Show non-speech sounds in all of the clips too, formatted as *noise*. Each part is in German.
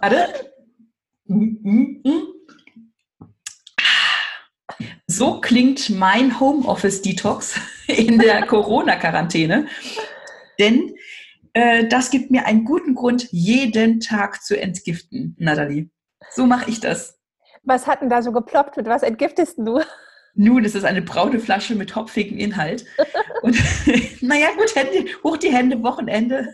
Warte. So klingt mein Homeoffice-Detox *laughs* in der Corona-Quarantäne. Denn äh, das gibt mir einen guten Grund, jeden Tag zu entgiften, Nathalie. So mache ich das. Was hat denn da so geploppt? Mit was entgiftest du? Nun, es ist eine braune Flasche mit hopfigem Inhalt. Und *laughs* naja, gut, Hände, hoch die Hände, Wochenende.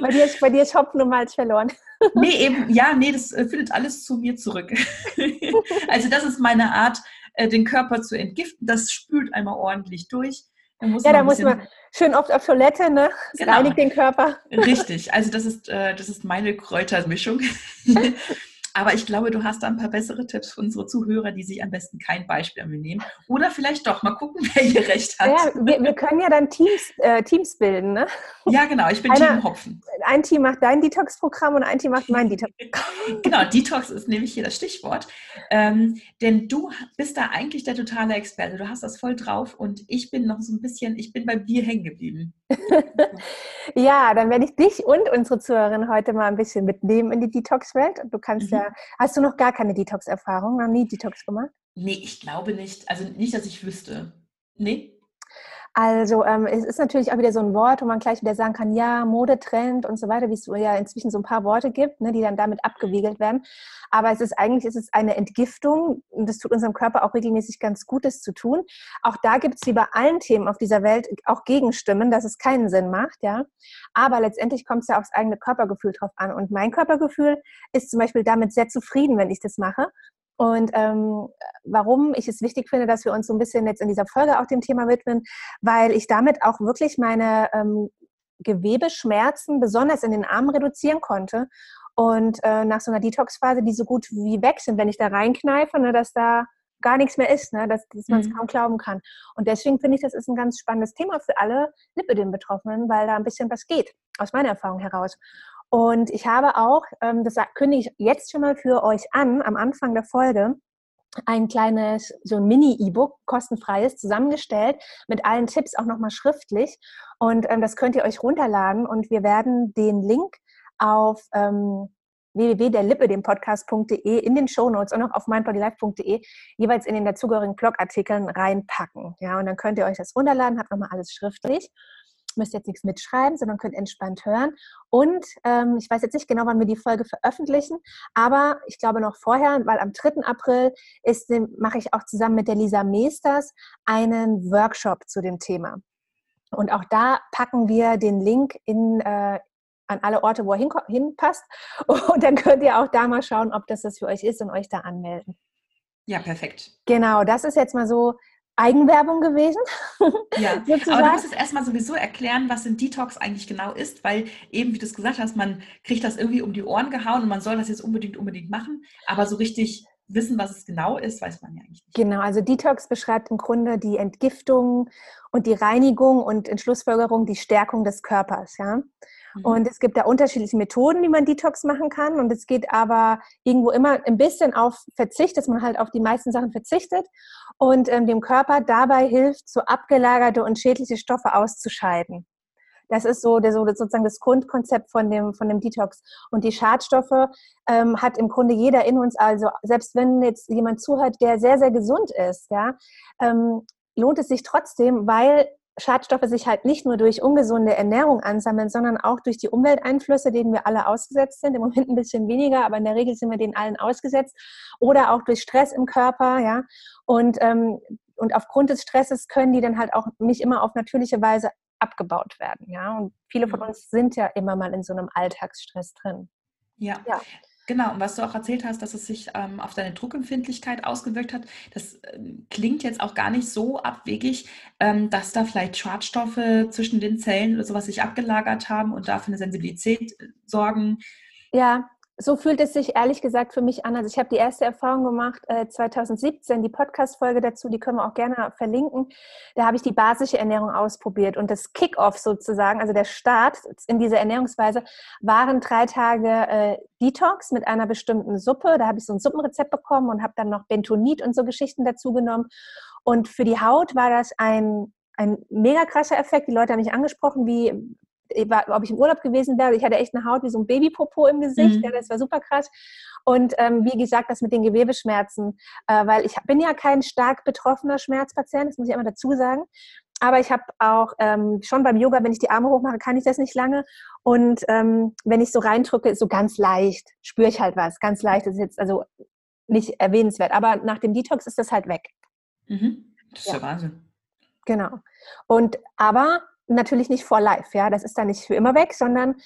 Bei dir ist, bei dir ist Hopfen und Malz verloren. Nee, eben, ja, nee, das äh, findet alles zu mir zurück. *laughs* Also das ist meine Art, äh, den Körper zu entgiften. Das spült einmal ordentlich durch. Da ja, da muss man schön oft auf Toilette, ne? Das genau. reinigt den Körper. Richtig, also das ist, äh, das ist meine Kräutermischung. *laughs* Aber ich glaube, du hast da ein paar bessere Tipps für unsere Zuhörer, die sich am besten kein Beispiel an mir nehmen. Oder vielleicht doch. Mal gucken, *laughs* wer hier recht hat. Ja, wir, wir können ja dann Teams, äh, Teams bilden, ne? Ja, genau. Ich bin Einer, Team Hopfen. Ein Team macht dein Detox-Programm und ein Team macht mein Detox-Programm. *laughs* genau, Detox ist nämlich hier das Stichwort. Ähm, denn du bist da eigentlich der totale Experte. Du hast das voll drauf und ich bin noch so ein bisschen, ich bin bei Bier hängen geblieben. *laughs* ja, dann werde ich dich und unsere Zuhörerin heute mal ein bisschen mitnehmen in die Detox-Welt. Du kannst mhm. ja hast du noch gar keine Detox-Erfahrung? Noch nie Detox gemacht? Nee, ich glaube nicht. Also nicht, dass ich wüsste. Nee. Also ähm, es ist natürlich auch wieder so ein Wort, wo man gleich wieder sagen kann, ja, Modetrend und so weiter, wie es ja inzwischen so ein paar Worte gibt, ne, die dann damit abgewiegelt werden. Aber es ist eigentlich es ist eine Entgiftung und das tut unserem Körper auch regelmäßig ganz Gutes zu tun. Auch da gibt es wie bei allen Themen auf dieser Welt auch Gegenstimmen, dass es keinen Sinn macht, ja. Aber letztendlich kommt es ja aufs eigene Körpergefühl drauf an. Und mein Körpergefühl ist zum Beispiel damit sehr zufrieden, wenn ich das mache. Und ähm, warum ich es wichtig finde, dass wir uns so ein bisschen jetzt in dieser Folge auch dem Thema widmen, weil ich damit auch wirklich meine ähm, Gewebeschmerzen besonders in den Armen reduzieren konnte. Und äh, nach so einer Detox-Phase, die so gut wie weg sind, wenn ich da reinkneife, ne, dass da gar nichts mehr ist, ne, dass, dass man es mhm. kaum glauben kann. Und deswegen finde ich, das ist ein ganz spannendes Thema für alle Lipidem-Betroffenen, weil da ein bisschen was geht, aus meiner Erfahrung heraus. Und ich habe auch, ähm, das kündige ich jetzt schon mal für euch an, am Anfang der Folge, ein kleines, so ein Mini-E-Book, kostenfreies, zusammengestellt, mit allen Tipps auch nochmal schriftlich. Und ähm, das könnt ihr euch runterladen und wir werden den Link auf ähm, www.derlippe, in den Shownotes und auch auf meinbodylife.de jeweils in den dazugehörigen Blogartikeln reinpacken. Ja, und dann könnt ihr euch das runterladen, habt nochmal alles schriftlich müsst jetzt nichts mitschreiben, sondern könnt entspannt hören. Und ähm, ich weiß jetzt nicht genau, wann wir die Folge veröffentlichen, aber ich glaube noch vorher, weil am 3. April ist, mache ich auch zusammen mit der Lisa Meesters einen Workshop zu dem Thema. Und auch da packen wir den Link in, äh, an alle Orte, wo er hin, hinpasst. *laughs* Und dann könnt ihr auch da mal schauen, ob das das für euch ist und euch da anmelden. Ja, perfekt. Genau, das ist jetzt mal so Eigenwerbung gewesen. *laughs* Ja, aber du musst jetzt erstmal sowieso erklären, was ein Detox eigentlich genau ist, weil eben, wie du es gesagt hast, man kriegt das irgendwie um die Ohren gehauen und man soll das jetzt unbedingt, unbedingt machen, aber so richtig wissen, was es genau ist, weiß man ja eigentlich nicht. Genau, also Detox beschreibt im Grunde die Entgiftung und die Reinigung und in Schlussfolgerung die Stärkung des Körpers, ja. Mhm. Und es gibt da unterschiedliche Methoden, wie man Detox machen kann. Und es geht aber irgendwo immer ein bisschen auf Verzicht, dass man halt auf die meisten Sachen verzichtet und ähm, dem Körper dabei hilft, so abgelagerte und schädliche Stoffe auszuscheiden. Das ist so, der, so sozusagen das Grundkonzept von dem, von dem Detox. Und die Schadstoffe ähm, hat im Grunde jeder in uns. Also selbst wenn jetzt jemand zuhört, der sehr, sehr gesund ist, ja, ähm, lohnt es sich trotzdem, weil Schadstoffe sich halt nicht nur durch ungesunde Ernährung ansammeln, sondern auch durch die Umwelteinflüsse, denen wir alle ausgesetzt sind. Im Moment ein bisschen weniger, aber in der Regel sind wir denen allen ausgesetzt. Oder auch durch Stress im Körper, ja. Und, ähm, und aufgrund des Stresses können die dann halt auch nicht immer auf natürliche Weise abgebaut werden, ja. Und viele von mhm. uns sind ja immer mal in so einem Alltagsstress drin. Ja. ja. Genau, und was du auch erzählt hast, dass es sich ähm, auf deine Druckempfindlichkeit ausgewirkt hat, das ähm, klingt jetzt auch gar nicht so abwegig, ähm, dass da vielleicht Schadstoffe zwischen den Zellen oder sowas sich abgelagert haben und dafür eine Sensibilität äh, sorgen. Ja, so fühlt es sich ehrlich gesagt für mich an. Also ich habe die erste Erfahrung gemacht äh, 2017, die Podcast-Folge dazu, die können wir auch gerne verlinken. Da habe ich die basische Ernährung ausprobiert und das Kick-off sozusagen, also der Start in dieser Ernährungsweise, waren drei Tage äh, Detox mit einer bestimmten Suppe. Da habe ich so ein Suppenrezept bekommen und habe dann noch Bentonit und so Geschichten dazu genommen. Und für die Haut war das ein ein mega krasser Effekt. Die Leute haben mich angesprochen, wie ob ich im Urlaub gewesen wäre. Ich hatte echt eine Haut wie so ein Babypopo im Gesicht. Mhm. Ja, das war super krass. Und ähm, wie gesagt, das mit den Gewebeschmerzen, äh, weil ich bin ja kein stark betroffener Schmerzpatient, das muss ich immer dazu sagen. Aber ich habe auch ähm, schon beim Yoga, wenn ich die Arme hochmache, kann ich das nicht lange. Und ähm, wenn ich so reindrücke, ist so ganz leicht, spüre ich halt was. Ganz leicht, das ist jetzt also nicht erwähnenswert. Aber nach dem Detox ist das halt weg. Mhm. Das ist ja. ja Wahnsinn. Genau. Und aber natürlich nicht vor live, ja. Das ist dann nicht für immer weg, sondern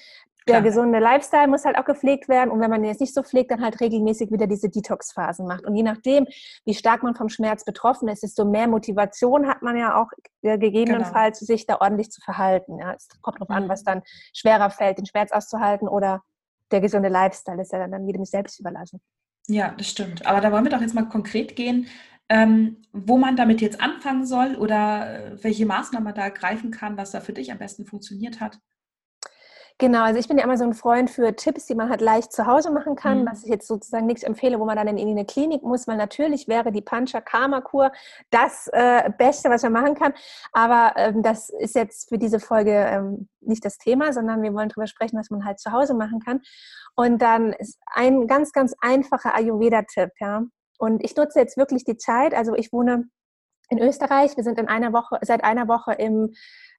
der gesunde Lifestyle muss halt auch gepflegt werden. Und wenn man den jetzt nicht so pflegt, dann halt regelmäßig wieder diese Detox-Phasen macht. Und je nachdem, wie stark man vom Schmerz betroffen ist, desto mehr Motivation hat man ja auch äh, gegebenenfalls, genau. sich da ordentlich zu verhalten. Ja, es kommt darauf an, mhm. was dann schwerer fällt, den Schmerz auszuhalten oder der gesunde Lifestyle ist ja dann jedem selbst überlassen. Ja, das stimmt. Aber da wollen wir doch jetzt mal konkret gehen, ähm, wo man damit jetzt anfangen soll oder äh, welche Maßnahmen man da ergreifen kann, was da für dich am besten funktioniert hat. Genau, also ich bin ja immer so ein Freund für Tipps, die man halt leicht zu Hause machen kann, mhm. was ich jetzt sozusagen nichts empfehle, wo man dann in eine Klinik muss, weil natürlich wäre die Pancha-Karma-Kur das äh, Beste, was man machen kann. Aber ähm, das ist jetzt für diese Folge ähm, nicht das Thema, sondern wir wollen darüber sprechen, was man halt zu Hause machen kann. Und dann ist ein ganz, ganz einfacher Ayurveda-Tipp, ja. Und ich nutze jetzt wirklich die Zeit, also ich wohne in Österreich, wir sind in einer Woche, seit einer Woche im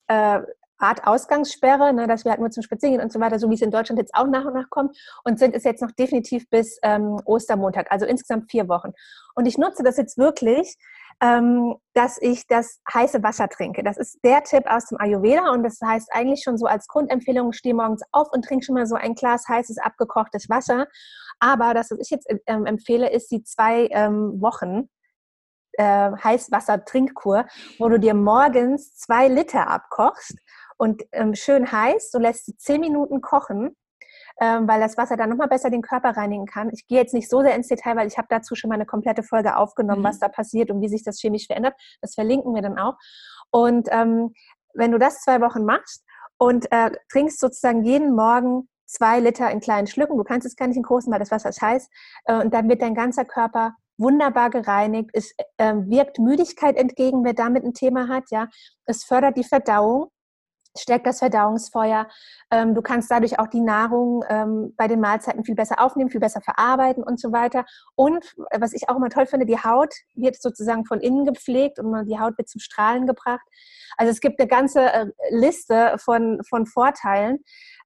äh, Art Ausgangssperre, ne, dass wir halt nur zum Spaziergehen und so weiter, so wie es in Deutschland jetzt auch nach und nach kommt und sind es jetzt noch definitiv bis ähm, Ostermontag, also insgesamt vier Wochen. Und ich nutze das jetzt wirklich, ähm, dass ich das heiße Wasser trinke. Das ist der Tipp aus dem Ayurveda und das heißt eigentlich schon so als Grundempfehlung, steh morgens auf und trink schon mal so ein Glas heißes, abgekochtes Wasser. Aber das, was ich jetzt ähm, empfehle, ist die zwei ähm, Wochen äh, Heißwasser-Trinkkur, wo du dir morgens zwei Liter abkochst und ähm, schön heiß. Du lässt sie zehn Minuten kochen, ähm, weil das Wasser dann nochmal besser den Körper reinigen kann. Ich gehe jetzt nicht so sehr ins Detail, weil ich habe dazu schon mal eine komplette Folge aufgenommen, mhm. was da passiert und wie sich das chemisch verändert. Das verlinken wir dann auch. Und ähm, wenn du das zwei Wochen machst und äh, trinkst sozusagen jeden Morgen zwei Liter in kleinen Schlücken, du kannst es gar nicht in großen, weil das Wasser ist heiß, äh, und dann wird dein ganzer Körper wunderbar gereinigt. Es äh, wirkt Müdigkeit entgegen, wer damit ein Thema hat. Ja, es fördert die Verdauung stärkt das Verdauungsfeuer. Ähm, du kannst dadurch auch die Nahrung ähm, bei den Mahlzeiten viel besser aufnehmen, viel besser verarbeiten und so weiter. Und äh, was ich auch immer toll finde, die Haut wird sozusagen von innen gepflegt und die Haut wird zum Strahlen gebracht. Also es gibt eine ganze Liste von, von Vorteilen.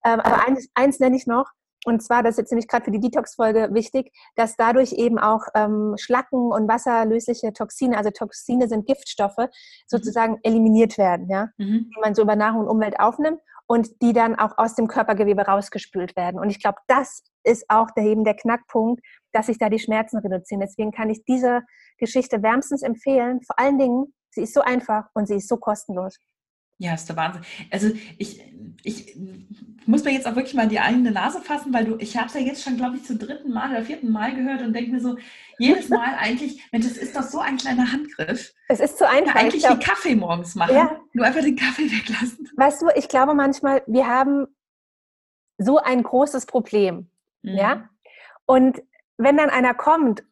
Ähm, aber eins, eins nenne ich noch, und zwar, das ist jetzt nämlich gerade für die Detox-Folge wichtig, dass dadurch eben auch ähm, Schlacken und wasserlösliche Toxine, also Toxine sind Giftstoffe, mhm. sozusagen eliminiert werden, ja, mhm. die man so über Nahrung und Umwelt aufnimmt und die dann auch aus dem Körpergewebe rausgespült werden. Und ich glaube, das ist auch der, eben der Knackpunkt, dass sich da die Schmerzen reduzieren. Deswegen kann ich diese Geschichte wärmstens empfehlen. Vor allen Dingen, sie ist so einfach und sie ist so kostenlos. Ja, ist der Wahnsinn. Also ich, ich muss mir jetzt auch wirklich mal die eigene Nase fassen, weil du, ich habe es ja jetzt schon, glaube ich, zum dritten Mal oder vierten Mal gehört und denke mir so, jedes Mal *laughs* eigentlich, Mensch, das ist doch so ein kleiner Handgriff. Es ist zu einfach. Eigentlich wie Kaffee morgens machen. Ja. Nur einfach den Kaffee weglassen. Weißt du, ich glaube manchmal, wir haben so ein großes Problem. Mhm. Ja? Und wenn dann einer kommt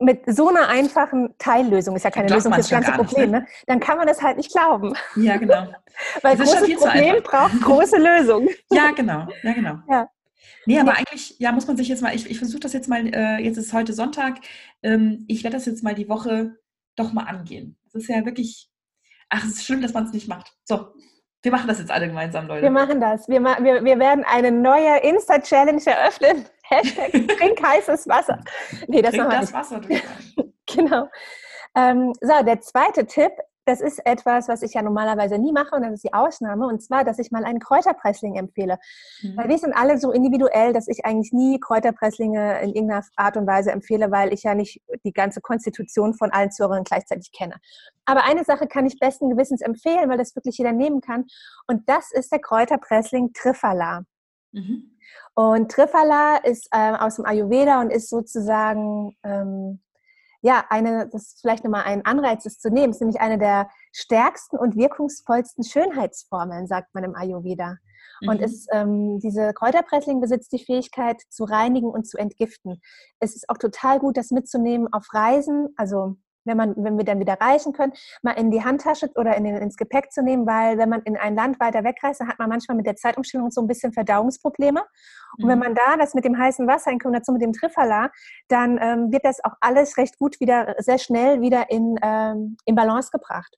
mit so einer einfachen Teillösung, ist ja keine Lösung für das ganze Problem, ne? dann kann man das halt nicht glauben. Ja, genau. *laughs* Weil das großes Problem braucht große Lösung. ja, genau. Ja, genau. Ja. Nee, aber eigentlich, ja, muss man sich jetzt mal, ich, ich versuche das jetzt mal, äh, jetzt ist heute Sonntag, ähm, ich werde das jetzt mal die Woche doch mal angehen. Das ist ja wirklich, ach, es ist schlimm, dass man es nicht macht. So, wir machen das jetzt alle gemeinsam, Leute. Wir machen das. Wir, wir, wir werden eine neue Insta-Challenge eröffnen. Hashtag trink heißes Wasser. Nee, das trink das Wasser. *laughs* genau. Ähm, so, der zweite Tipp das ist etwas, was ich ja normalerweise nie mache und das ist die Ausnahme. Und zwar, dass ich mal einen Kräuterpressling empfehle. Mhm. Weil wir sind alle so individuell, dass ich eigentlich nie Kräuterpresslinge in irgendeiner Art und Weise empfehle, weil ich ja nicht die ganze Konstitution von allen Zuhörern gleichzeitig kenne. Aber eine Sache kann ich besten Gewissens empfehlen, weil das wirklich jeder nehmen kann. Und das ist der Kräuterpressling Trifala. Mhm. Und Trifala ist äh, aus dem Ayurveda und ist sozusagen ähm, ja, eine, das ist vielleicht nochmal ein Anreiz, das zu nehmen, ist nämlich eine der stärksten und wirkungsvollsten Schönheitsformeln, sagt man im Ayurveda. Mhm. Und es, ähm, diese Kräuterpressling besitzt die Fähigkeit zu reinigen und zu entgiften. Es ist auch total gut, das mitzunehmen auf Reisen, also wenn, man, wenn wir dann wieder reisen können, mal in die Handtasche oder in den, ins Gepäck zu nehmen, weil wenn man in ein Land weiter wegreist, dann hat man manchmal mit der Zeitumstellung so ein bisschen Verdauungsprobleme. Und mhm. wenn man da das mit dem heißen Wasser in Kombination mit dem Trifala, dann ähm, wird das auch alles recht gut wieder, sehr schnell wieder in, ähm, in Balance gebracht.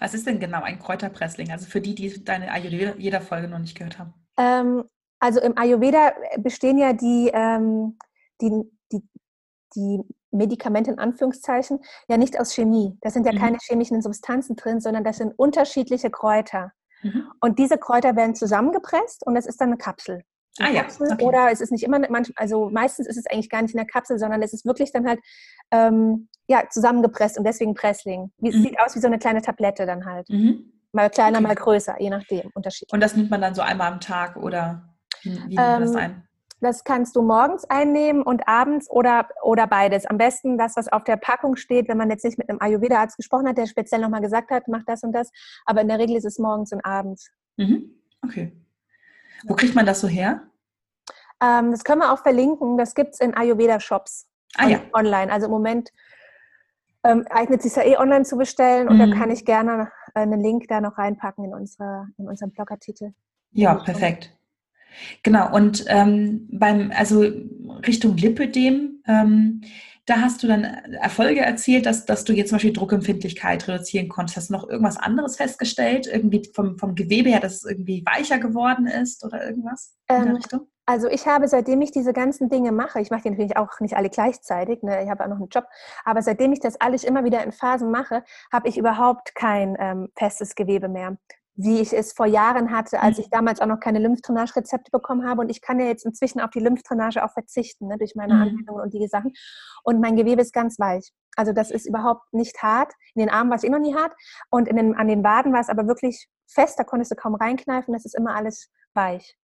Was ist denn genau ein Kräuterpressling? Also für die, die deine Ayurveda-Folge noch nicht gehört haben. Ähm, also im Ayurveda bestehen ja die, ähm, die, die, die Medikamente in Anführungszeichen ja nicht aus Chemie. Das sind ja mhm. keine chemischen Substanzen drin, sondern das sind unterschiedliche Kräuter. Mhm. Und diese Kräuter werden zusammengepresst und das ist dann eine Kapsel. Eine ah, Kapsel ja. okay. Oder es ist nicht immer, also meistens ist es eigentlich gar nicht in der Kapsel, sondern es ist wirklich dann halt ähm, ja, zusammengepresst und deswegen Pressling. Wie, mhm. Es sieht aus wie so eine kleine Tablette dann halt. Mhm. Mal kleiner, okay. mal größer, je nachdem, Unterschied. Und das nimmt man dann so einmal am Tag oder wie nimmt man das ähm, ein? Das kannst du morgens einnehmen und abends oder, oder beides. Am besten das, was auf der Packung steht, wenn man jetzt nicht mit einem Ayurveda-Arzt gesprochen hat, der speziell nochmal gesagt hat, mach das und das. Aber in der Regel ist es morgens und abends. Mhm. Okay. Wo kriegt man das so her? Ähm, das können wir auch verlinken. Das gibt es in Ayurveda-Shops ah, ja. online. Also im Moment ähm, eignet sich ja eh online zu bestellen und mhm. da kann ich gerne einen Link da noch reinpacken in, unsere, in unseren Blogartikel. Ja, perfekt. Genau, und ähm, beim, also Richtung Lipödem, ähm, da hast du dann Erfolge erzielt, dass, dass du jetzt zum Beispiel Druckempfindlichkeit reduzieren konntest. Hast du noch irgendwas anderes festgestellt? Irgendwie vom, vom Gewebe her, dass es irgendwie weicher geworden ist oder irgendwas in der ähm, Richtung? Also ich habe, seitdem ich diese ganzen Dinge mache, ich mache die natürlich auch nicht alle gleichzeitig, ne, ich habe auch noch einen Job, aber seitdem ich das alles immer wieder in Phasen mache, habe ich überhaupt kein ähm, festes Gewebe mehr wie ich es vor Jahren hatte, als ich mhm. damals auch noch keine Lymphdrainage-Rezepte bekommen habe. Und ich kann ja jetzt inzwischen auf die Lymphdrainage auch verzichten, ne, durch meine mhm. Anwendungen und die Sachen. Und mein Gewebe ist ganz weich. Also das ist überhaupt nicht hart. In den Armen war es eh noch nie hart. Und in den, an den Waden war es aber wirklich fest, da konntest du kaum reinkneifen. Das ist immer alles weich.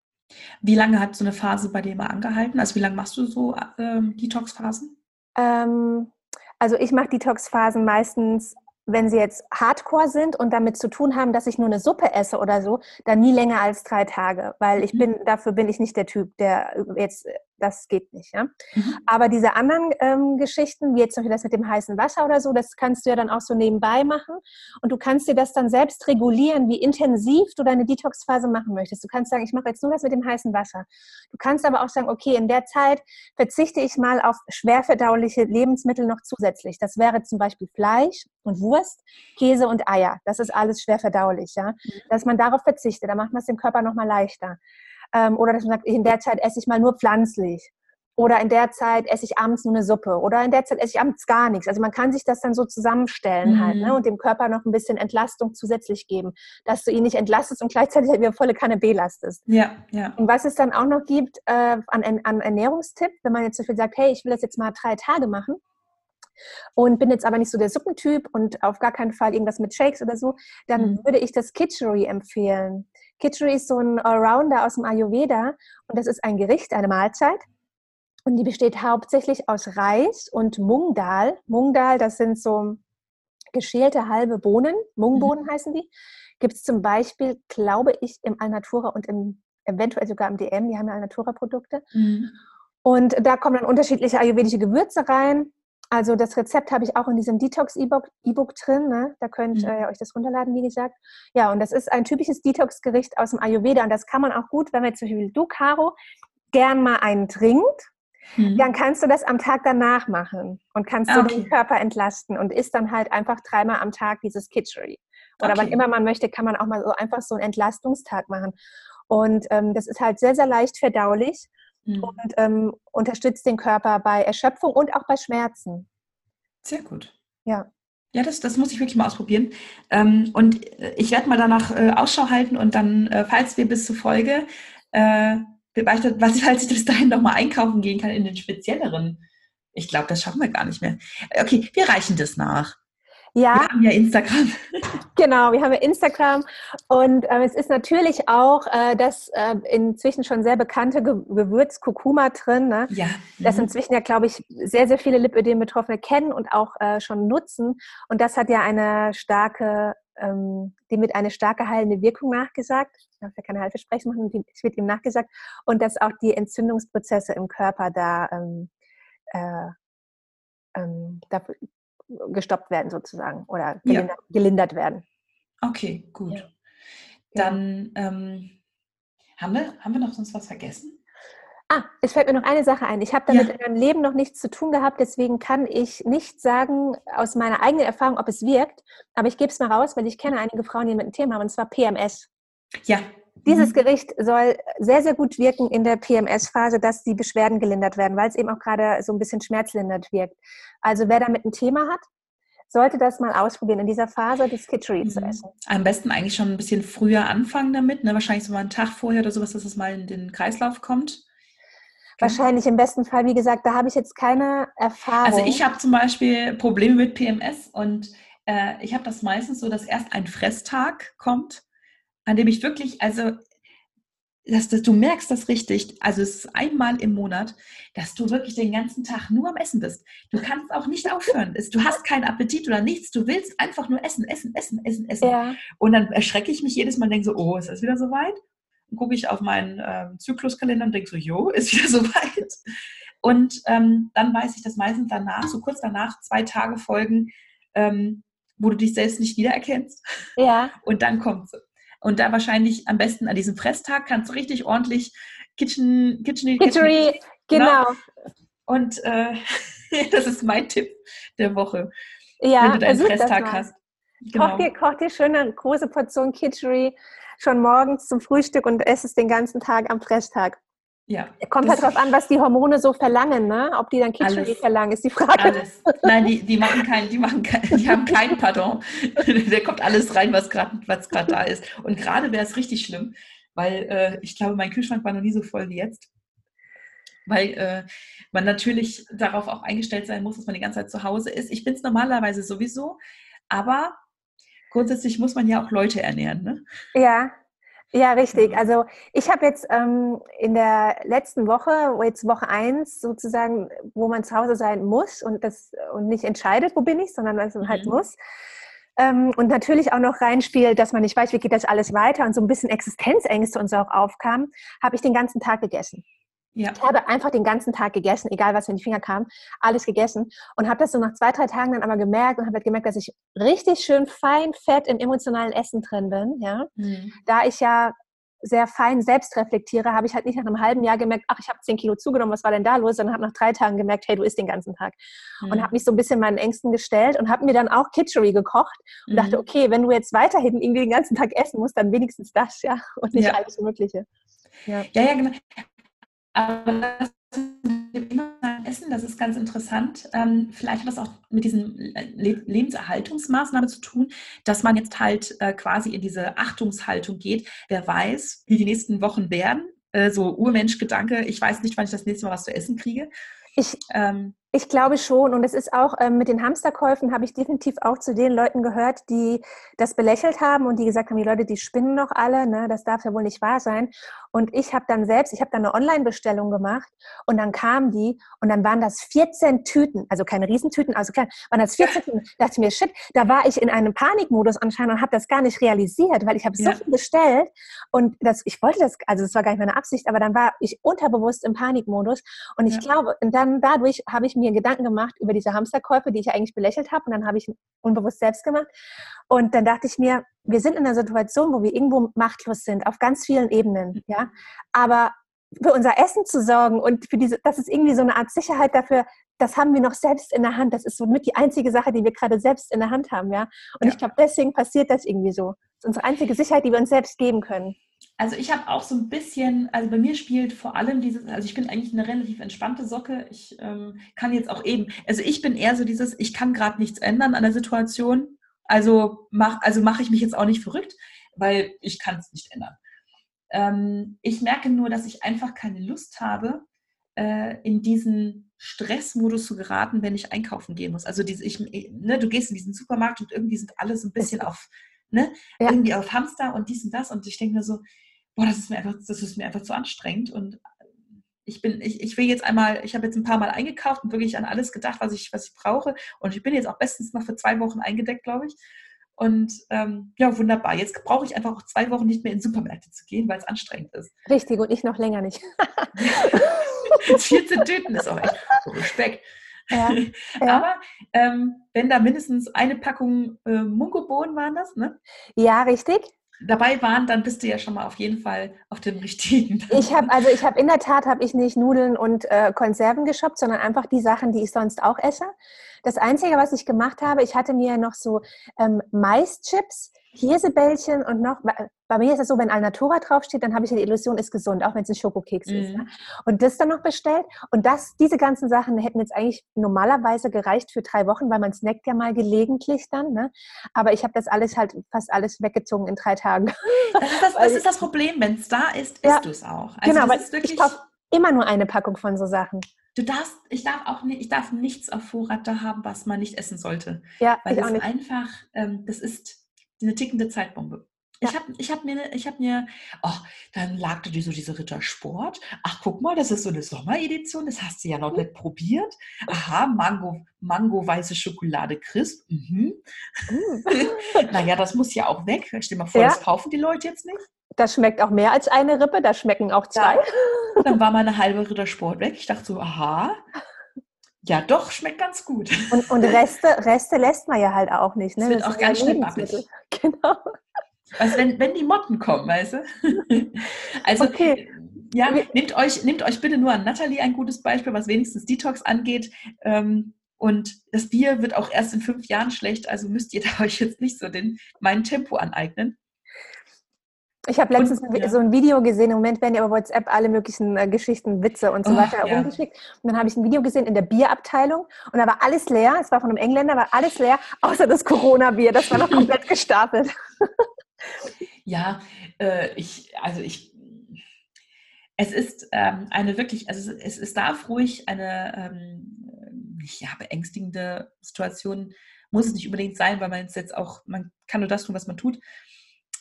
Wie lange hat so eine Phase bei dir mal angehalten? Also wie lange machst du so ähm, Detox-Phasen? Ähm, also ich mache Detox-Phasen meistens wenn sie jetzt Hardcore sind und damit zu tun haben, dass ich nur eine Suppe esse oder so, dann nie länger als drei Tage, weil ich mhm. bin, dafür bin ich nicht der Typ, der jetzt das geht nicht. Ja? Mhm. Aber diese anderen ähm, Geschichten, wie jetzt zum Beispiel das mit dem heißen Wasser oder so, das kannst du ja dann auch so nebenbei machen. Und du kannst dir das dann selbst regulieren, wie intensiv du deine Detox-Phase machen möchtest. Du kannst sagen, ich mache jetzt nur das mit dem heißen Wasser. Du kannst aber auch sagen, okay, in der Zeit verzichte ich mal auf schwerverdauliche Lebensmittel noch zusätzlich. Das wäre zum Beispiel Fleisch und Wurst, Käse und Eier. Das ist alles schwer verdaulich. Ja? Mhm. Dass man darauf verzichtet, da macht man es dem Körper nochmal leichter. Ähm, oder dass man sagt, in der Zeit esse ich mal nur pflanzlich. Oder in der Zeit esse ich abends nur eine Suppe. Oder in der Zeit esse ich abends gar nichts. Also man kann sich das dann so zusammenstellen mhm. halt ne? und dem Körper noch ein bisschen Entlastung zusätzlich geben, dass du ihn nicht entlastest und gleichzeitig wieder volle Kanne belastest. Ja, ja. Und was es dann auch noch gibt äh, an, an Ernährungstipp, wenn man jetzt zum Beispiel sagt, hey, ich will das jetzt mal drei Tage machen, und bin jetzt aber nicht so der Suppentyp und auf gar keinen Fall irgendwas mit Shakes oder so, dann mhm. würde ich das Kitchery empfehlen. Kitchery ist so ein Allrounder aus dem Ayurveda und das ist ein Gericht, eine Mahlzeit. Und die besteht hauptsächlich aus Reis und Mungdal. Mungdal, das sind so geschälte halbe Bohnen. Mungbohnen mhm. heißen die. Gibt es zum Beispiel, glaube ich, im Alnatura und im, eventuell sogar im DM. Die haben ja Alnatura-Produkte. Mhm. Und da kommen dann unterschiedliche ayurvedische Gewürze rein. Also das Rezept habe ich auch in diesem Detox-E-Book drin. Ne? Da könnt mhm. ihr euch das runterladen, wie gesagt. Ja, und das ist ein typisches Detox-Gericht aus dem Ayurveda. Und das kann man auch gut, wenn man zum Beispiel du, Caro, gern mal einen trinkt, mhm. dann kannst du das am Tag danach machen und kannst okay. du den Körper entlasten und isst dann halt einfach dreimal am Tag dieses Kitchery. Oder okay. wann immer man möchte, kann man auch mal so einfach so einen Entlastungstag machen. Und ähm, das ist halt sehr, sehr leicht verdaulich mhm. und ähm, unterstützt den Körper bei Erschöpfung und auch bei Schmerzen. Sehr gut. Ja. Ja, das, das muss ich wirklich mal ausprobieren. Ähm, und äh, ich werde mal danach äh, Ausschau halten und dann, äh, falls wir bis zur Folge, äh, was, falls ich bis dahin nochmal einkaufen gehen kann in den spezielleren. Ich glaube, das schaffen wir gar nicht mehr. Okay, wir reichen das nach. Ja. Wir haben ja Instagram. *laughs* Genau, wir haben ja Instagram und äh, es ist natürlich auch äh, das äh, inzwischen schon sehr bekannte Ge Gewürz Kurkuma drin, ne? ja. Mhm. das inzwischen ja, glaube ich, sehr, sehr viele Lipödem-Betroffene kennen und auch äh, schon nutzen. Und das hat ja eine starke, ähm, dem wird eine starke heilende Wirkung nachgesagt. Ich darf ja keine Heilversprechen machen, es wird ihm nachgesagt. Und dass auch die Entzündungsprozesse im Körper da, ähm, äh, ähm, da gestoppt werden sozusagen oder gelindert, ja. gelindert werden. Okay, gut. Ja. Dann ähm, haben, wir, haben wir noch sonst was vergessen? Ah, es fällt mir noch eine Sache ein. Ich habe damit ja. in meinem Leben noch nichts zu tun gehabt, deswegen kann ich nicht sagen aus meiner eigenen Erfahrung, ob es wirkt. Aber ich gebe es mal raus, weil ich kenne einige Frauen, die mit einem Thema haben, und zwar PMS. Ja. Dieses mhm. Gericht soll sehr, sehr gut wirken in der PMS-Phase, dass die Beschwerden gelindert werden, weil es eben auch gerade so ein bisschen schmerzlindernd wirkt. Also wer damit ein Thema hat, sollte das mal ausprobieren, in dieser Phase das Kitchery mhm. zu essen. Am besten eigentlich schon ein bisschen früher anfangen damit, ne? wahrscheinlich so mal einen Tag vorher oder sowas, dass es mal in den Kreislauf kommt. Wahrscheinlich im besten Fall, wie gesagt, da habe ich jetzt keine Erfahrung. Also ich habe zum Beispiel Probleme mit PMS und äh, ich habe das meistens so, dass erst ein Fresstag kommt, an dem ich wirklich, also dass, dass, du merkst das richtig, also es ist einmal im Monat, dass du wirklich den ganzen Tag nur am Essen bist. Du kannst auch nicht aufhören. Du hast keinen Appetit oder nichts. Du willst einfach nur essen, essen, essen, essen, essen. Ja. Und dann erschrecke ich mich jedes Mal und denke so, oh, ist das wieder so weit? gucke ich auf meinen ähm, Zykluskalender und denke so, jo, ist wieder soweit. *laughs* Und ähm, dann weiß ich, dass meistens danach, so kurz danach, zwei Tage folgen, ähm, wo du dich selbst nicht wiedererkennst. Ja. Und dann kommt. Und da wahrscheinlich am besten an diesem Fresstag kannst du richtig ordentlich Kitchen, Kitchen, Kitchery, genau. genau. Und äh, *laughs* das ist mein Tipp der Woche. Ja, wenn du deinen Fresstag hast. Genau. Koch, dir, koch dir schön eine große Portion Kitchery schon morgens zum Frühstück und esse es den ganzen Tag am Fresstag. Ja. Kommt halt darauf an, was die Hormone so verlangen, ne? Ob die dann Kitscheri verlangen, ist die Frage. Alles. Nein, die, die machen *laughs* keinen, die machen kein, die haben keinen Pardon. *laughs* da kommt alles rein, was gerade was da ist. Und gerade wäre es richtig schlimm, weil äh, ich glaube, mein Kühlschrank war noch nie so voll wie jetzt. Weil äh, man natürlich darauf auch eingestellt sein muss, dass man die ganze Zeit zu Hause ist. Ich bin es normalerweise sowieso, aber grundsätzlich muss man ja auch Leute ernähren, ne? Ja, ja, richtig. Also ich habe jetzt ähm, in der letzten Woche, jetzt Woche eins sozusagen, wo man zu Hause sein muss und das und nicht entscheidet, wo bin ich, sondern was man halt mhm. muss. Ähm, und natürlich auch noch reinspielt, dass man nicht weiß, wie geht das alles weiter und so ein bisschen Existenzängste und so auch aufkam, habe ich den ganzen Tag gegessen. Ja. Ich habe einfach den ganzen Tag gegessen, egal was mir in die Finger kam, alles gegessen und habe das so nach zwei, drei Tagen dann aber gemerkt und habe halt gemerkt, dass ich richtig schön fein, fett im emotionalen Essen drin bin. Ja? Mhm. Da ich ja sehr fein selbst reflektiere, habe ich halt nicht nach einem halben Jahr gemerkt, ach, ich habe zehn Kilo zugenommen, was war denn da los? Sondern habe nach drei Tagen gemerkt, hey, du isst den ganzen Tag. Mhm. Und habe mich so ein bisschen meinen Ängsten gestellt und habe mir dann auch Kitchery gekocht und mhm. dachte, okay, wenn du jetzt weiterhin irgendwie den ganzen Tag essen musst, dann wenigstens das, ja, und nicht ja. alles Mögliche. Ja. ja, ja, genau. Aber das Essen, das ist ganz interessant. Ähm, vielleicht hat das auch mit diesen Lebenserhaltungsmaßnahmen zu tun, dass man jetzt halt äh, quasi in diese Achtungshaltung geht. Wer weiß, wie die nächsten Wochen werden. Äh, so Urmensch-Gedanke, ich weiß nicht, wann ich das nächste Mal was zu essen kriege. Ich, ähm, ich glaube schon. Und es ist auch ähm, mit den Hamsterkäufen habe ich definitiv auch zu den Leuten gehört, die das belächelt haben und die gesagt haben, die Leute, die spinnen doch alle, ne? das darf ja wohl nicht wahr sein. Und ich habe dann selbst, ich habe dann eine Online-Bestellung gemacht und dann kamen die und dann waren das 14 Tüten, also keine Riesentüten, also klein, waren das 14 Tüten. Da dachte ich mir, shit, da war ich in einem Panikmodus anscheinend und habe das gar nicht realisiert, weil ich habe ja. so viel bestellt und das, ich wollte das, also das war gar nicht meine Absicht, aber dann war ich unterbewusst im Panikmodus und ich ja. glaube, und dann dadurch habe ich mir Gedanken gemacht über diese Hamsterkäufe, die ich eigentlich belächelt habe und dann habe ich unbewusst selbst gemacht und dann dachte ich mir, wir sind in einer Situation, wo wir irgendwo machtlos sind, auf ganz vielen Ebenen, ja. Aber für unser Essen zu sorgen und für diese, das ist irgendwie so eine Art Sicherheit dafür, das haben wir noch selbst in der Hand. Das ist somit die einzige Sache, die wir gerade selbst in der Hand haben, ja. Und ja. ich glaube, deswegen passiert das irgendwie so. Das ist unsere einzige Sicherheit, die wir uns selbst geben können. Also ich habe auch so ein bisschen, also bei mir spielt vor allem dieses, also ich bin eigentlich eine relativ entspannte Socke. Ich ähm, kann jetzt auch eben, also ich bin eher so dieses, ich kann gerade nichts ändern an der Situation. Also mache also mach ich mich jetzt auch nicht verrückt, weil ich kann es nicht ändern. Ähm, ich merke nur, dass ich einfach keine Lust habe, äh, in diesen Stressmodus zu geraten, wenn ich einkaufen gehen muss. Also diese, ich, ne, du gehst in diesen Supermarkt und irgendwie sind alle so ein bisschen auf, ne, ja. irgendwie auf Hamster und dies und das. Und ich denke mir so, boah, das ist mir einfach, das ist mir einfach zu anstrengend. Und ich bin, ich, ich will jetzt einmal, ich habe jetzt ein paar Mal eingekauft und wirklich an alles gedacht, was ich, was ich brauche. Und ich bin jetzt auch bestens noch für zwei Wochen eingedeckt, glaube ich. Und ähm, ja, wunderbar. Jetzt brauche ich einfach auch zwei Wochen nicht mehr in Supermärkte zu gehen, weil es anstrengend ist. Richtig, und ich noch länger nicht. *laughs* 14 Tüten ist auch echt Respekt. Ja, ja. *laughs* Aber ähm, wenn da mindestens eine Packung äh, Mungobohnen waren das, ne? Ja, richtig dabei waren, dann bist du ja schon mal auf jeden Fall auf dem richtigen. Ich habe also ich habe in der Tat habe ich nicht Nudeln und äh, Konserven geshoppt, sondern einfach die Sachen, die ich sonst auch esse. Das Einzige, was ich gemacht habe, ich hatte mir noch so ähm, Maischips Käsebällchen und noch, bei mir ist es so, wenn Alnatura draufsteht, dann habe ich ja die Illusion, ist gesund, auch wenn es ein Schokokeks mm. ist. Ne? Und das dann noch bestellt. Und das, diese ganzen Sachen hätten jetzt eigentlich normalerweise gereicht für drei Wochen, weil man snackt ja mal gelegentlich dann. Ne? Aber ich habe das alles halt fast alles weggezogen in drei Tagen. *laughs* Das ist das, das, ist das Problem. Wenn es da ist, isst ja, du es auch. Also genau, weil ich kaufe immer nur eine Packung von so Sachen. Du darfst, ich darf auch nicht, ich darf nichts auf Vorrat da haben, was man nicht essen sollte. Ja, weil ich das auch nicht. einfach, ähm, das ist eine tickende Zeitbombe. Ja. Ich habe ich hab mir, ich hab mir, oh, dann lag da so diese Rittersport. Ach, guck mal, das ist so eine Sommeredition, das hast du ja noch nicht probiert. Aha, Mango, Mango weiße Schokolade crisp. Mhm. Mm. *laughs* naja, das muss ja auch weg. Stell dir mal vor, ja. das kaufen die Leute jetzt nicht. Das schmeckt auch mehr als eine Rippe, da schmecken auch zwei. Ja. Dann war meine halbe Rittersport weg. Ich dachte so, aha, ja, doch, schmeckt ganz gut. Und, und Reste, Reste lässt man ja halt auch nicht. Ne? Das wird das auch ganz schnell. *laughs* Genau. Also wenn, wenn die Motten kommen, weißt du? *laughs* Also okay. ja, nehmt euch, nehmt euch bitte nur an Natalie ein gutes Beispiel, was wenigstens Detox angeht. Ähm, und das Bier wird auch erst in fünf Jahren schlecht, also müsst ihr *laughs* da euch jetzt nicht so den, mein Tempo aneignen. Ich habe letztens und, ja. so ein Video gesehen, im Moment werden ja über WhatsApp alle möglichen äh, Geschichten, Witze und so oh, weiter ja. rumgeschickt. Und dann habe ich ein Video gesehen in der Bierabteilung und da war alles leer, es war von einem Engländer, war alles leer, außer das Corona-Bier, das war noch komplett *laughs* gestapelt. ja, äh, ich, also ich, es ist ähm, eine wirklich, also es, es darf ruhig eine ähm, ja, beängstigende Situation, muss es nicht unbedingt sein, weil man jetzt auch, man kann nur das tun, was man tut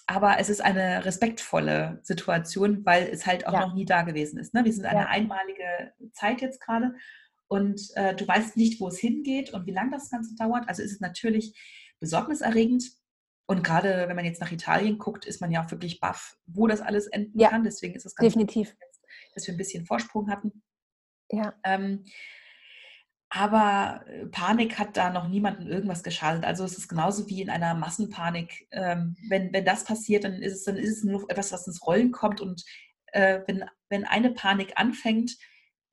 aber es ist eine respektvolle Situation, weil es halt auch ja. noch nie da gewesen ist. Ne? Wir sind eine ja. einmalige Zeit jetzt gerade und äh, du weißt nicht, wo es hingeht und wie lange das Ganze dauert. Also ist es natürlich besorgniserregend. Und gerade wenn man jetzt nach Italien guckt, ist man ja auch wirklich baff, wo das alles enden ja. kann. Deswegen ist es ganz definitiv, gut, dass wir ein bisschen Vorsprung hatten. Ja. Ähm, aber äh, Panik hat da noch niemandem irgendwas geschadet. Also es ist genauso wie in einer Massenpanik. Ähm, wenn, wenn das passiert, dann ist es, dann ist es nur etwas, was ins Rollen kommt. Und äh, wenn, wenn eine Panik anfängt,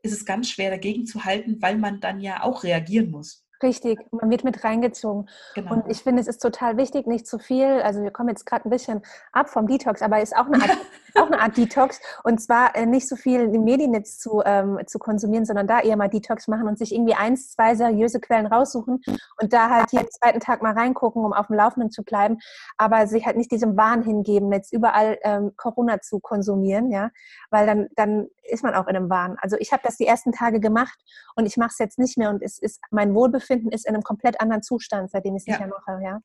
ist es ganz schwer dagegen zu halten, weil man dann ja auch reagieren muss. Richtig, man wird mit reingezogen. Genau. Und ich finde, es ist total wichtig, nicht zu viel. Also wir kommen jetzt gerade ein bisschen ab vom Detox, aber es ist auch eine Art, auch eine Art Detox. Und zwar äh, nicht so viel im Mediennetz zu, ähm, zu konsumieren, sondern da eher mal Detox machen und sich irgendwie eins, zwei seriöse Quellen raussuchen und da halt jeden zweiten Tag mal reingucken, um auf dem Laufenden zu bleiben. Aber sich halt nicht diesem Wahn hingeben, jetzt überall ähm, Corona zu konsumieren, ja, weil dann, dann ist man auch in einem Wahn. Also ich habe das die ersten Tage gemacht und ich mache es jetzt nicht mehr und es ist mein Wohlbefinden ist in einem komplett anderen Zustand, seitdem ich es nicht mehr mache. Ja.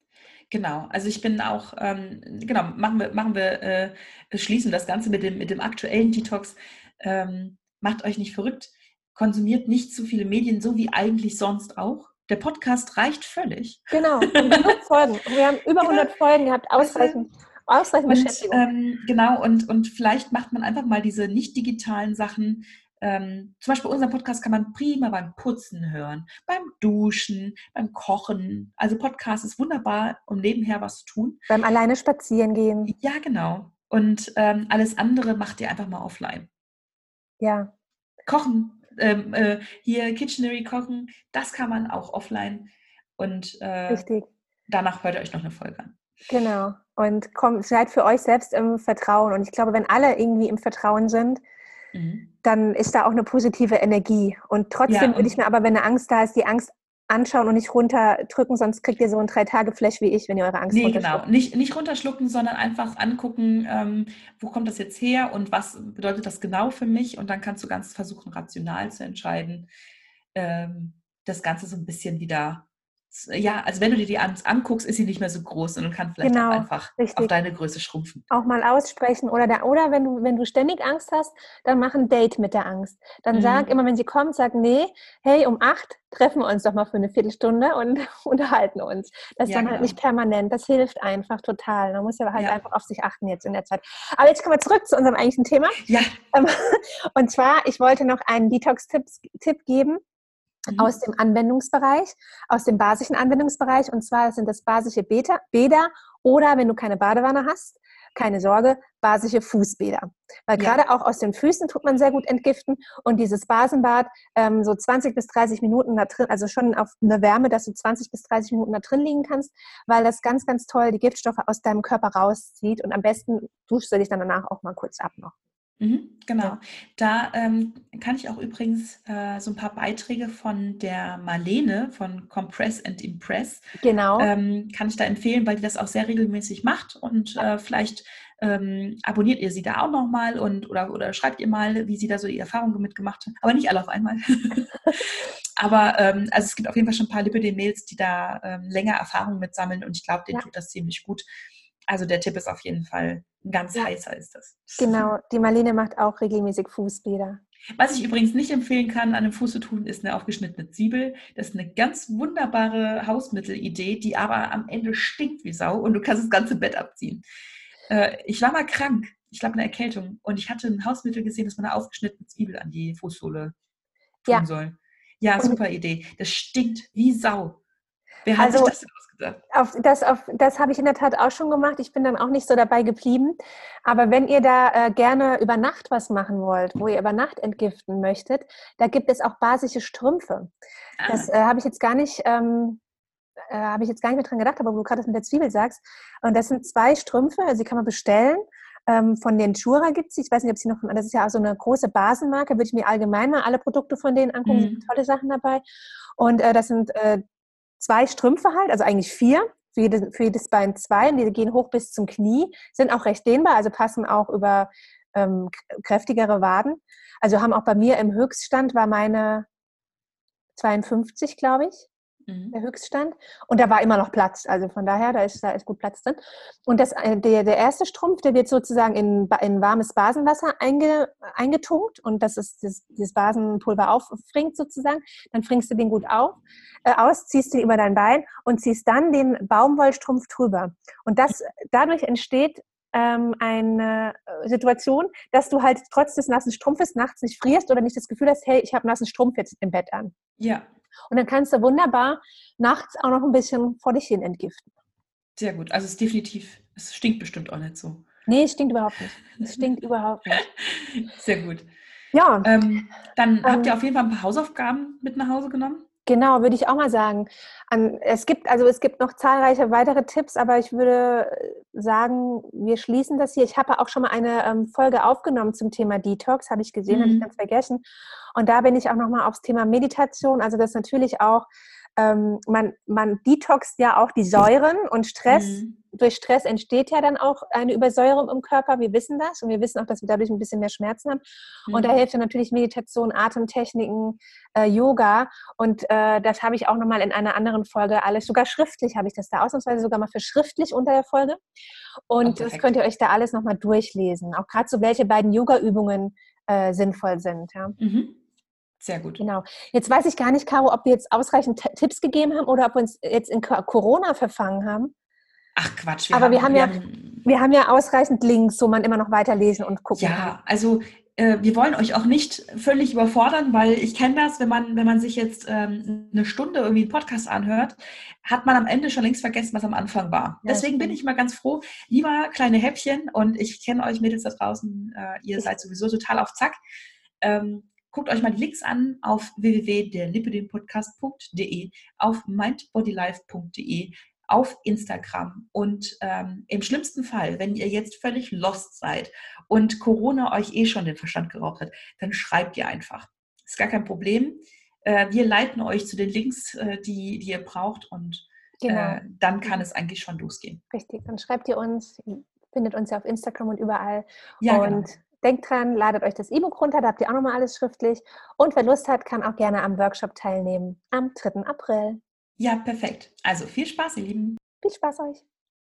Genau, also ich bin auch, ähm, genau, machen wir, machen wir äh, schließen das Ganze mit dem, mit dem aktuellen Detox. Ähm, macht euch nicht verrückt, konsumiert nicht zu viele Medien, so wie eigentlich sonst auch. Der Podcast reicht völlig. Genau, *laughs* genug Folgen. Wir haben über 100 genau. Folgen gehabt, ausreichend. Ausreichend Beschäftigung. ähm, genau, und, und vielleicht macht man einfach mal diese nicht digitalen Sachen. Ähm, zum Beispiel unseren Podcast kann man prima beim Putzen hören, beim Duschen, beim Kochen. Also Podcast ist wunderbar, um nebenher was zu tun. Beim alleine spazieren gehen. Ja, genau. Und ähm, alles andere macht ihr einfach mal offline. Ja. Kochen, ähm, äh, hier Kitchenery kochen, das kann man auch offline. Und äh, Richtig. danach hört ihr euch noch eine Folge an. Genau. Und kommt, seid für euch selbst im Vertrauen. Und ich glaube, wenn alle irgendwie im Vertrauen sind, mhm. dann ist da auch eine positive Energie. Und trotzdem ja, würde ich mir aber, wenn eine Angst da ist, die Angst anschauen und nicht runterdrücken, sonst kriegt ihr so ein Drei-Tage-Flash wie ich, wenn ihr eure Angst Nee, genau. Nicht, nicht runterschlucken, sondern einfach angucken, ähm, wo kommt das jetzt her und was bedeutet das genau für mich? Und dann kannst du ganz versuchen, rational zu entscheiden, ähm, das Ganze so ein bisschen wieder ja, also wenn du dir die anguckst, ist sie nicht mehr so groß und du kannst vielleicht genau, auch einfach richtig. auf deine Größe schrumpfen. Auch mal aussprechen oder der, oder wenn du wenn du ständig Angst hast, dann mach ein Date mit der Angst. Dann mhm. sag immer, wenn sie kommt, sag nee, hey um acht treffen wir uns doch mal für eine Viertelstunde und *laughs* unterhalten uns. Das ist ja, dann halt genau. nicht permanent. Das hilft einfach total. Man muss ja halt ja. einfach auf sich achten jetzt in der Zeit. Aber jetzt kommen wir zurück zu unserem eigentlichen Thema. Ja. *laughs* Und zwar, ich wollte noch einen Detox-Tipp geben mhm. aus dem Anwendungsbereich, aus dem basischen Anwendungsbereich. Und zwar sind das basische Beta, Bäder oder wenn du keine Badewanne hast, keine Sorge, basische Fußbäder. Weil ja. gerade auch aus den Füßen tut man sehr gut entgiften und dieses Basenbad ähm, so 20 bis 30 Minuten da drin, also schon auf eine Wärme, dass du 20 bis 30 Minuten da drin liegen kannst, weil das ganz, ganz toll die Giftstoffe aus deinem Körper rauszieht und am besten duschst du dich dann danach auch mal kurz ab noch. Mhm, genau. Da ähm, kann ich auch übrigens äh, so ein paar Beiträge von der Marlene von Compress and Impress. Genau. Ähm, kann ich da empfehlen, weil die das auch sehr regelmäßig macht und äh, vielleicht ähm, abonniert ihr sie da auch nochmal und oder, oder schreibt ihr mal, wie sie da so die Erfahrungen mitgemacht hat. Aber nicht alle auf einmal. *laughs* Aber ähm, also es gibt auf jeden Fall schon ein paar Lipidem-Mails, die da ähm, länger Erfahrung mitsammeln und ich glaube, denen ja. tut das ziemlich gut. Also der Tipp ist auf jeden Fall ganz ja. heißer ist das. Genau, die Marlene macht auch regelmäßig Fußbäder. Was ich übrigens nicht empfehlen kann, an einem Fuß zu tun, ist eine aufgeschnittene Zwiebel. Das ist eine ganz wunderbare Hausmittelidee, die aber am Ende stinkt wie Sau und du kannst das ganze Bett abziehen. Äh, ich war mal krank, ich glaube eine Erkältung, und ich hatte ein Hausmittel gesehen, dass man eine aufgeschnittene Zwiebel an die Fußsohle tun ja. soll. Ja, super Idee. Das stinkt wie Sau. Wer hat also, sich das Auf das, auf, das habe ich in der Tat auch schon gemacht. Ich bin dann auch nicht so dabei geblieben. Aber wenn ihr da äh, gerne über Nacht was machen wollt, wo ihr über Nacht entgiften möchtet, da gibt es auch basische Strümpfe. Ah. Das äh, habe ich jetzt gar nicht. Ähm, äh, habe ich jetzt gar nicht mehr dran gedacht, aber wo du gerade das mit der Zwiebel sagst. Und das sind zwei Strümpfe, also die kann man bestellen. Ähm, von den Chura gibt es, ich weiß nicht, ob sie noch, das ist ja auch so eine große Basenmarke, würde ich mir allgemein mal alle Produkte von denen angucken, mhm. sind tolle Sachen dabei. Und äh, das sind äh, zwei Strümpfe halt, also eigentlich vier, für jedes, für jedes Bein zwei und die gehen hoch bis zum Knie, sind auch recht dehnbar, also passen auch über ähm, kräftigere Waden. Also haben auch bei mir im Höchststand war meine 52, glaube ich mhm. der Höchststand. Und da war immer noch Platz. Also von daher, da ist, da ist gut Platz drin. Und das, äh, der, der erste Strumpf, der wird sozusagen in, in warmes Basenwasser einge, eingetunkt und das ist das, das Basenpulver auffringt sozusagen. Dann fringst du den gut auf, äh, aus, ziehst den über dein Bein und ziehst dann den Baumwollstrumpf drüber. Und das, dadurch entsteht ähm, eine äh, Situation, dass du halt trotz des nassen Strumpfes nachts nicht frierst oder nicht das Gefühl hast, hey, ich habe nassen Strumpf jetzt im Bett an. Ja. Und dann kannst du wunderbar nachts auch noch ein bisschen vor dich hin entgiften. Sehr gut. Also es ist definitiv, es stinkt bestimmt auch nicht so. Nee, es stinkt überhaupt nicht. Es *laughs* stinkt überhaupt nicht. Sehr gut. Ja. Ähm, dann ähm, habt ihr auf jeden Fall ein paar Hausaufgaben mit nach Hause genommen? Genau, würde ich auch mal sagen. Es gibt, also es gibt noch zahlreiche weitere Tipps, aber ich würde sagen, wir schließen das hier. Ich habe auch schon mal eine ähm, Folge aufgenommen zum Thema Detox, habe ich gesehen, mhm. habe ich ganz vergessen. Und da bin ich auch nochmal aufs Thema Meditation. Also das natürlich auch ähm, man, man detoxt ja auch die Säuren und Stress. Mhm. Durch Stress entsteht ja dann auch eine Übersäuerung im Körper. Wir wissen das und wir wissen auch, dass wir dadurch ein bisschen mehr Schmerzen haben. Mhm. Und da mhm. hilft ja natürlich Meditation, Atemtechniken, äh, Yoga. Und äh, das habe ich auch nochmal in einer anderen Folge alles, sogar schriftlich habe ich das da ausnahmsweise sogar mal für schriftlich unter der Folge. Und oh, das könnt ihr euch da alles nochmal durchlesen. Auch gerade so, welche beiden Yoga-Übungen äh, sinnvoll sind. Ja. Mhm. Sehr gut. Genau. Jetzt weiß ich gar nicht, Caro, ob wir jetzt ausreichend Tipps gegeben haben oder ob wir uns jetzt in Corona verfangen haben. Ach Quatsch. Wir Aber haben, wir, haben ja, wir haben ja ausreichend Links, wo man immer noch weiterlesen und gucken ja, kann. Ja, also äh, wir wollen euch auch nicht völlig überfordern, weil ich kenne das, wenn man, wenn man sich jetzt ähm, eine Stunde irgendwie einen Podcast anhört, hat man am Ende schon längst vergessen, was am Anfang war. Ja, Deswegen bin ich mal ganz froh. Lieber kleine Häppchen und ich kenne euch Mädels da draußen, äh, ihr seid sowieso total auf Zack. Ähm, Guckt euch mal die Links an auf www.derlipidempodcast.de, auf mindbodylife.de, auf Instagram. Und ähm, im schlimmsten Fall, wenn ihr jetzt völlig lost seid und Corona euch eh schon den Verstand geraubt hat, dann schreibt ihr einfach. Ist gar kein Problem. Äh, wir leiten euch zu den Links, äh, die, die ihr braucht und genau. äh, dann kann es eigentlich schon losgehen. Richtig, dann schreibt ihr uns, findet uns ja auf Instagram und überall. Ja, und genau. Denkt dran, ladet euch das E-Book runter, da habt ihr auch nochmal alles schriftlich. Und wer Lust hat, kann auch gerne am Workshop teilnehmen am 3. April. Ja, perfekt. Also viel Spaß, ihr Lieben. Viel Spaß euch.